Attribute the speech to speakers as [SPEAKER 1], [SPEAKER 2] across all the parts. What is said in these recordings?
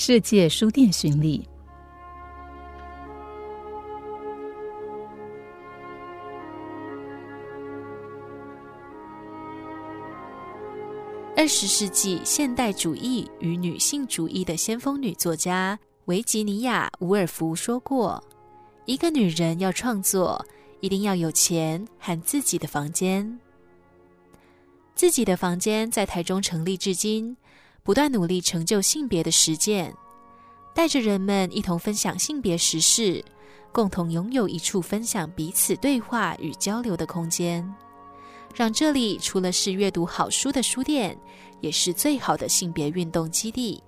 [SPEAKER 1] 世界书店巡礼。
[SPEAKER 2] 二十世纪现代主义与女性主义的先锋女作家维吉尼亚·伍尔夫说过：“一个女人要创作，一定要有钱和自己的房间。自己的房间在台中成立至今，不断努力成就性别的实践，带着人们一同分享性别时事，共同拥有一处分享彼此对话与交流的空间。”让这里除了是阅读好书的书店，也是最好的性别运动基地。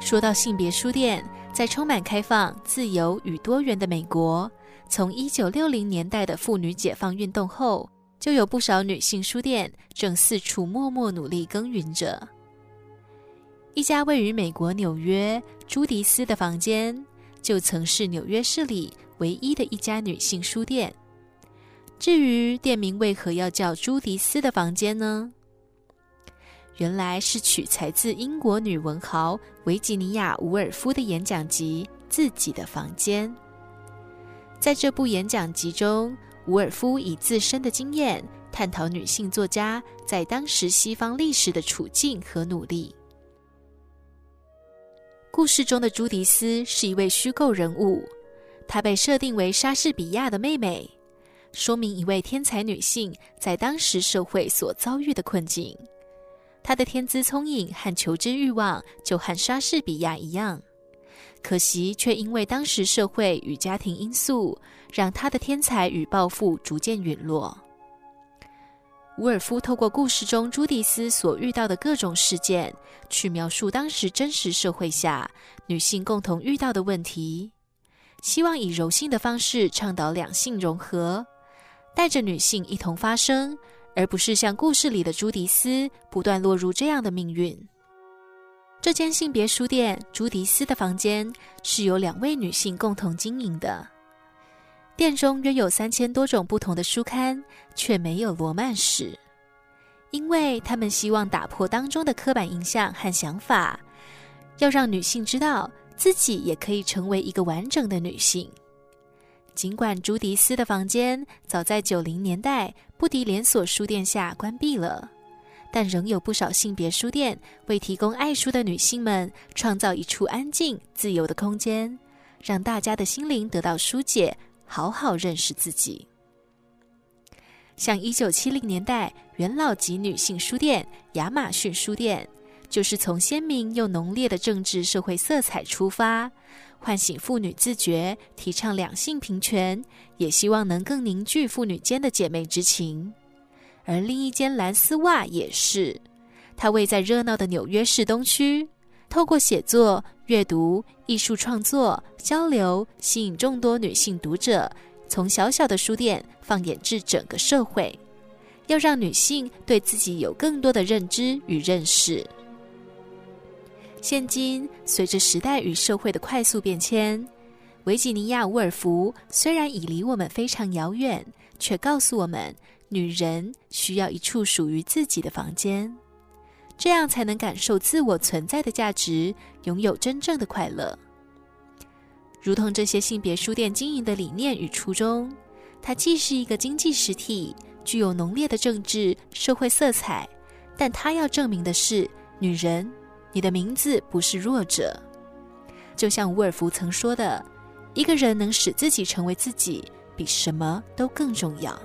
[SPEAKER 2] 说到性别书店，在充满开放、自由与多元的美国，从一九六零年代的妇女解放运动后，就有不少女性书店正四处默默努力耕耘着。一家位于美国纽约朱迪斯的房间，就曾是纽约市里唯一的一家女性书店。至于店名为何要叫朱迪斯的房间呢？原来是取材自英国女文豪维吉尼亚·伍尔夫的演讲集《自己的房间》。在这部演讲集中，伍尔夫以自身的经验探讨女性作家在当时西方历史的处境和努力。故事中的朱迪斯是一位虚构人物，她被设定为莎士比亚的妹妹，说明一位天才女性在当时社会所遭遇的困境。她的天资聪颖和求知欲望就和莎士比亚一样，可惜却因为当时社会与家庭因素，让她的天才与抱负逐渐陨落。伍尔夫透过故事中朱迪斯所遇到的各种事件，去描述当时真实社会下女性共同遇到的问题，希望以柔性的方式倡导两性融合，带着女性一同发声，而不是像故事里的朱迪斯不断落入这样的命运。这间性别书店朱迪斯的房间是由两位女性共同经营的。店中约有三千多种不同的书刊，却没有罗曼史，因为他们希望打破当中的刻板印象和想法，要让女性知道自己也可以成为一个完整的女性。尽管朱迪斯的房间早在九零年代不敌连锁书店下关闭了，但仍有不少性别书店为提供爱书的女性们创造一处安静、自由的空间，让大家的心灵得到疏解。好好认识自己。像一九七零年代元老级女性书店亚马逊书店，就是从鲜明又浓烈的政治社会色彩出发，唤醒妇女自觉，提倡两性平权，也希望能更凝聚妇女间的姐妹之情。而另一间蓝丝袜也是，它位在热闹的纽约市东区。透过写作、阅读、艺术创作、交流，吸引众多女性读者，从小小的书店放眼至整个社会，要让女性对自己有更多的认知与认识。现今，随着时代与社会的快速变迁，维吉尼亚·伍尔夫虽然已离我们非常遥远，却告诉我们：女人需要一处属于自己的房间。这样才能感受自我存在的价值，拥有真正的快乐。如同这些性别书店经营的理念与初衷，它既是一个经济实体，具有浓烈的政治社会色彩，但它要证明的是：女人，你的名字不是弱者。就像伍尔夫曾说的：“一个人能使自己成为自己，比什么都更重要。”